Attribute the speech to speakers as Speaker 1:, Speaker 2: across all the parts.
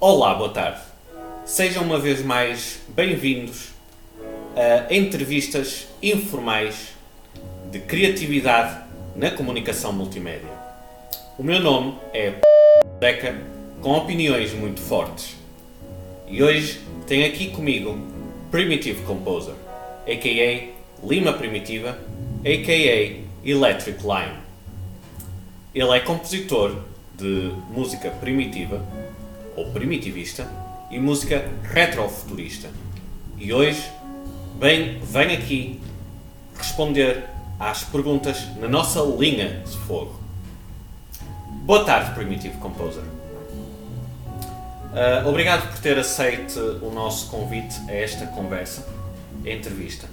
Speaker 1: Olá, boa tarde. Sejam uma vez mais bem-vindos a entrevistas informais de criatividade na comunicação multimédia. O meu nome é Deca, com opiniões muito fortes. E hoje tenho aqui comigo Primitive Composer, a.k.a. Lima Primitiva, a.k.a. Electric Line. Ele é compositor de música primitiva ou primitivista e música retrofuturista. E hoje vem, vem aqui responder às perguntas na nossa linha de fogo. Boa tarde, Primitive Composer. Uh, obrigado por ter aceito o nosso convite a esta conversa, a entrevista.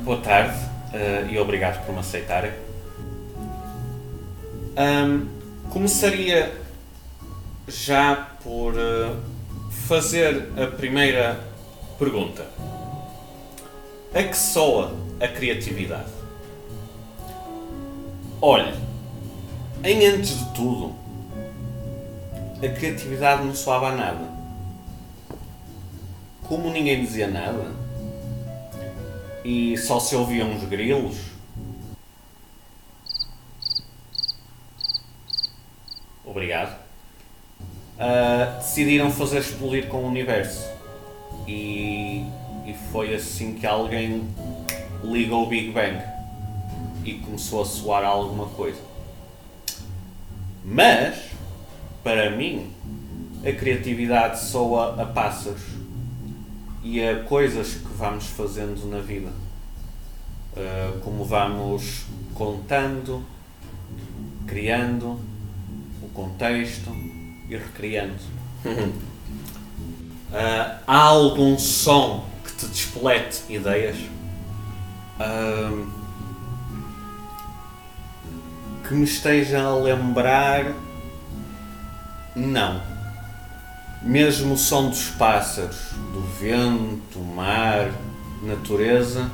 Speaker 1: Boa tarde uh, e obrigado por me aceitarem. Um, começaria já por uh, fazer a primeira pergunta. A que soa a criatividade? Olhe, em antes de tudo, a criatividade não soava a nada. Como ninguém dizia nada e só se ouviam os grilos, obrigado, uh, decidiram fazer explodir com o universo. E, e foi assim que alguém ligou o Big Bang e começou a soar alguma coisa. Mas, para mim, a criatividade soa a pássaros e a coisas que vamos fazendo na vida. Uh, como vamos contando, criando, contexto e recriando. uh, há algum som que te despolete ideias? Uh, que me esteja a lembrar? Não. Mesmo o som dos pássaros, do vento, mar, natureza,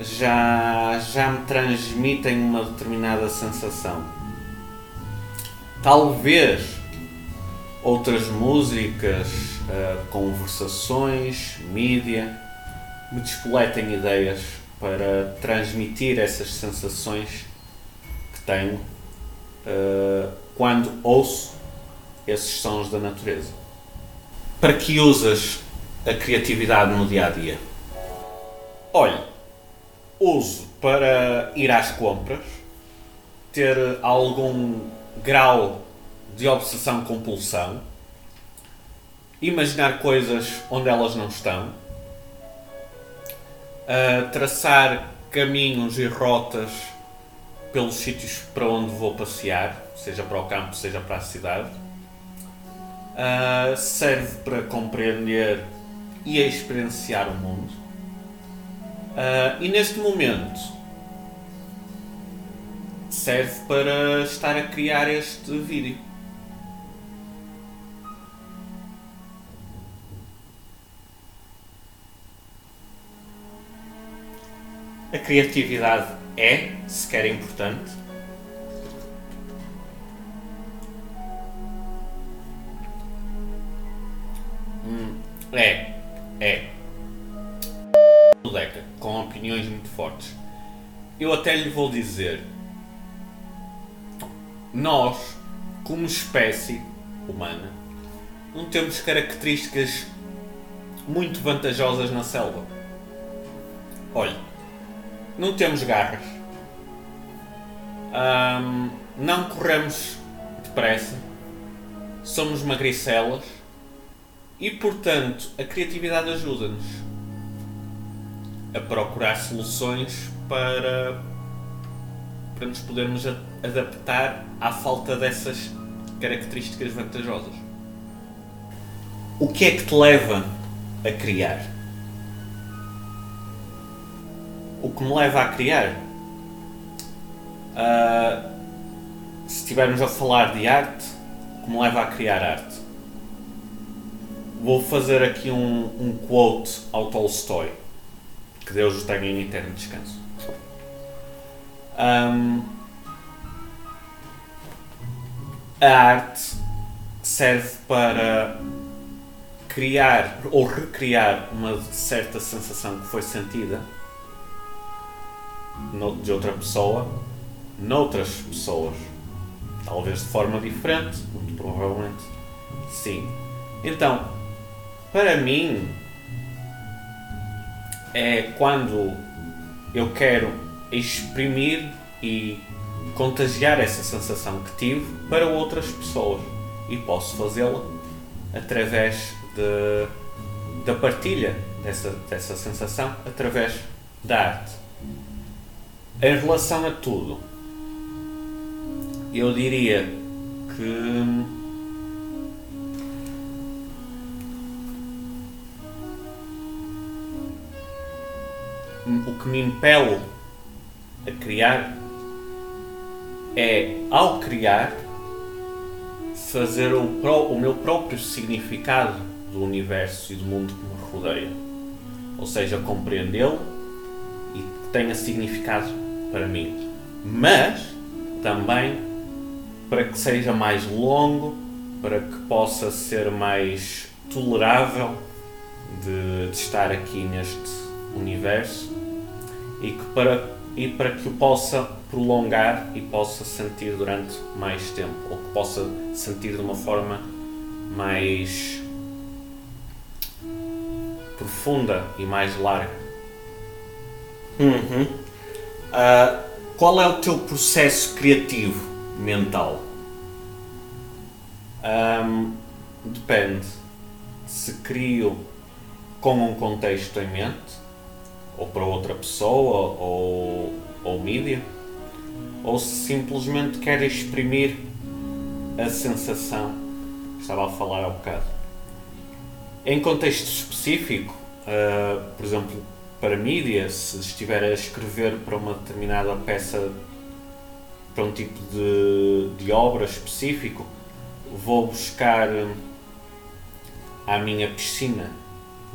Speaker 1: já, já me transmitem uma determinada sensação talvez outras músicas, uh, conversações, mídia, me despoletem ideias para transmitir essas sensações que tenho uh, quando ouço esses sons da natureza. Para que usas a criatividade no dia a dia? Olha, uso para ir às compras, ter algum grau de obsessão-compulsão, imaginar coisas onde elas não estão, traçar caminhos e rotas pelos sítios para onde vou passear, seja para o campo, seja para a cidade. Uh, serve para compreender e experienciar o mundo. Uh, e neste momento serve para estar a criar este vídeo. A criatividade é sequer importante. Hum, é, é. Deca, com opiniões muito fortes. Eu até lhe vou dizer nós, como espécie humana, não temos características muito vantajosas na selva. Olha, não temos garras, não corremos depressa, somos magricelas e, portanto, a criatividade ajuda-nos a procurar soluções para, para nos podermos adaptar à falta dessas características vantajosas. O que é que te leva a criar? O que me leva a criar? Uh, se estivermos a falar de arte, o que me leva a criar arte? Vou fazer aqui um, um quote ao Tolstói. Que Deus o tenha em eterno descanso. Um, a arte serve para criar ou recriar uma certa sensação que foi sentida de outra pessoa noutras pessoas. Talvez de forma diferente, muito provavelmente sim. Então, para mim, é quando eu quero exprimir e contagiar essa sensação que tive para outras pessoas e posso fazê-la através de, da partilha dessa, dessa sensação através da arte. Em relação a tudo, eu diria que o que me impele a criar é, ao criar, fazer o, o meu próprio significado do universo e do mundo que me rodeia. Ou seja, compreendê-lo e que tenha significado para mim. Mas também para que seja mais longo, para que possa ser mais tolerável de, de estar aqui neste universo e que para, e para que o possa prolongar e possa sentir durante mais tempo, ou que possa sentir de uma forma mais profunda e mais larga.
Speaker 2: Uhum. Uh, qual é o teu processo criativo mental?
Speaker 1: Um, depende. Se crio com um contexto em mente, ou para outra pessoa, ou, ou mídia, ou se simplesmente quer exprimir a sensação que estava a falar há bocado. Em contexto específico, uh, por exemplo, para mídia, se estiver a escrever para uma determinada peça, para um tipo de, de obra específico, vou buscar a minha piscina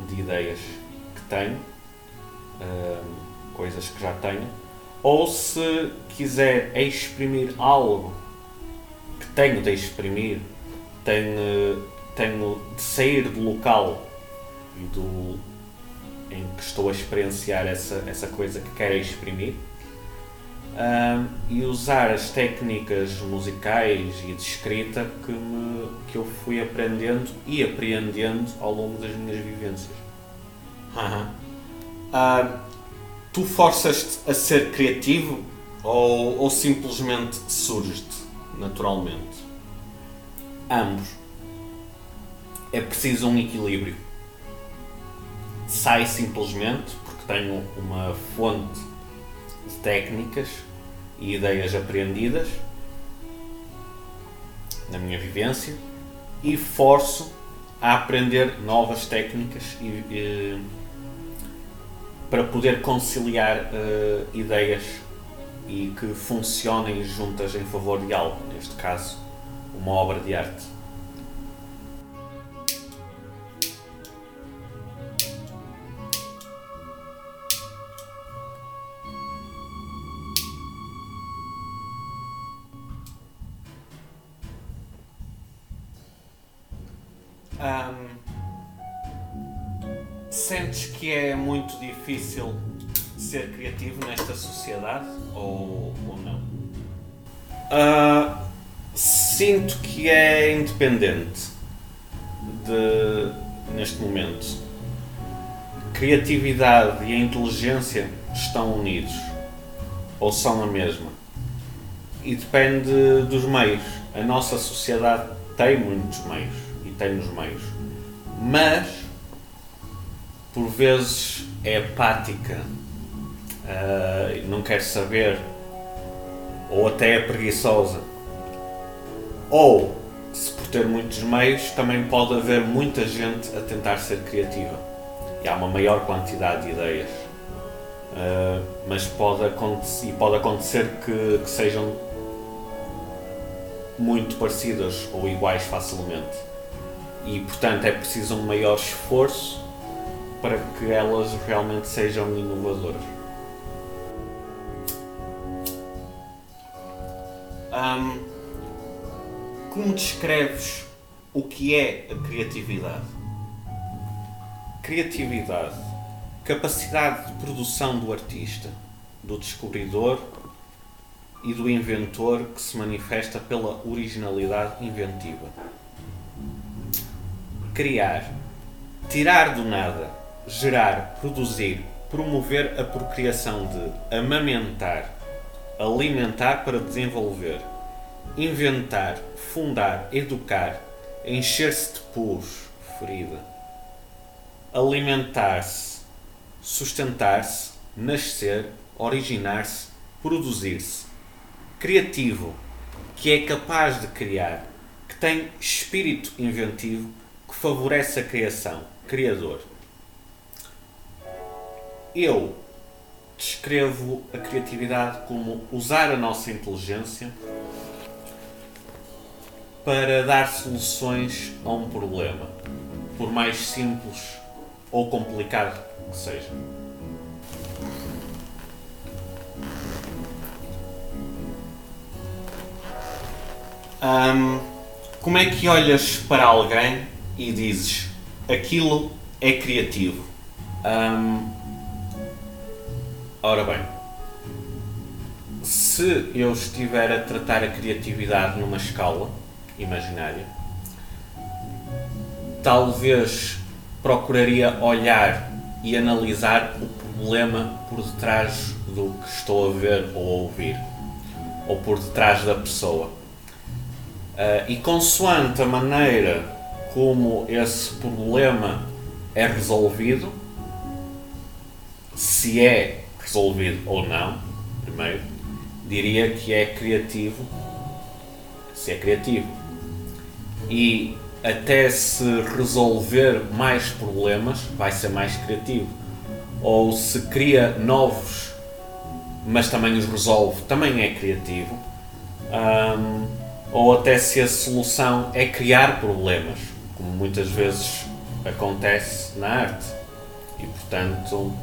Speaker 1: de ideias que tenho, uh, coisas que já tenho, ou se quiser exprimir algo que tenho de exprimir, tenho, tenho de sair do local e do, em que estou a experienciar essa, essa coisa que quero exprimir um, e usar as técnicas musicais e de escrita que, me, que eu fui aprendendo e apreendendo ao longo das minhas vivências.
Speaker 2: Uhum. Uh, tu forças-te a ser criativo ou, ou simplesmente surge-te naturalmente?
Speaker 1: Ambos. É preciso um equilíbrio. Sai simplesmente porque tenho uma fonte de técnicas e ideias aprendidas na minha vivência e forço a aprender novas técnicas e, e para poder conciliar uh, ideias e que funcionem juntas em favor de algo, neste caso, uma obra de arte.
Speaker 2: Difícil ser criativo nesta sociedade ou, ou não?
Speaker 1: Uh, sinto que é independente de, neste momento. Criatividade e a inteligência estão unidos ou são a mesma. E depende dos meios. A nossa sociedade tem muitos meios e tem os meios. Mas por vezes é apática, uh, não quer saber, ou até é preguiçosa. Ou, se por ter muitos meios, também pode haver muita gente a tentar ser criativa. E há uma maior quantidade de ideias. Uh, mas pode acontecer, e pode acontecer que, que sejam muito parecidas ou iguais facilmente. E portanto é preciso um maior esforço para que elas realmente sejam inovadoras.
Speaker 2: Um, como descreves
Speaker 1: o que é a criatividade? Criatividade, capacidade de produção do artista, do descobridor e do inventor que se manifesta pela originalidade inventiva. Criar, tirar do nada, gerar, produzir, promover a procriação de amamentar, alimentar para desenvolver, inventar, fundar, educar, encher-se de pus, ferida, alimentar-se, sustentar-se, nascer, originar-se, produzir-se, criativo, que é capaz de criar, que tem espírito inventivo, que favorece a criação, criador. Eu descrevo a criatividade como usar a nossa inteligência para dar soluções a um problema, por mais simples ou complicado que seja. Como é que olhas para alguém e dizes aquilo é criativo? Ora bem, se eu estiver a tratar a criatividade numa escala imaginária, talvez procuraria olhar e analisar o problema por detrás do que estou a ver ou a ouvir, ou por detrás da pessoa. Uh, e consoante a maneira como esse problema é resolvido, se é resolvido ou não, primeiro, diria que é criativo, se é criativo. E até se resolver mais problemas, vai ser mais criativo. Ou se cria novos, mas também os resolve, também é criativo. Um, ou até se a solução é criar problemas, como muitas vezes acontece na arte. E portanto,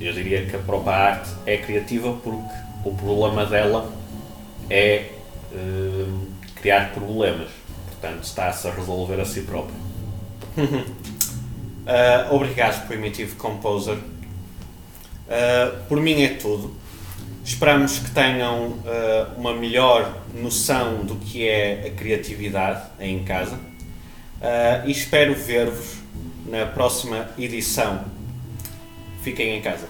Speaker 1: eu diria que a própria arte é criativa porque o problema dela é uh, criar problemas. Portanto, está-se a resolver a si próprio. uh, obrigado, Primitive Composer. Uh, por mim é tudo. Esperamos que tenham uh, uma melhor noção do que é a criatividade em casa uh, e espero ver-vos na próxima edição. Fiquem em casa.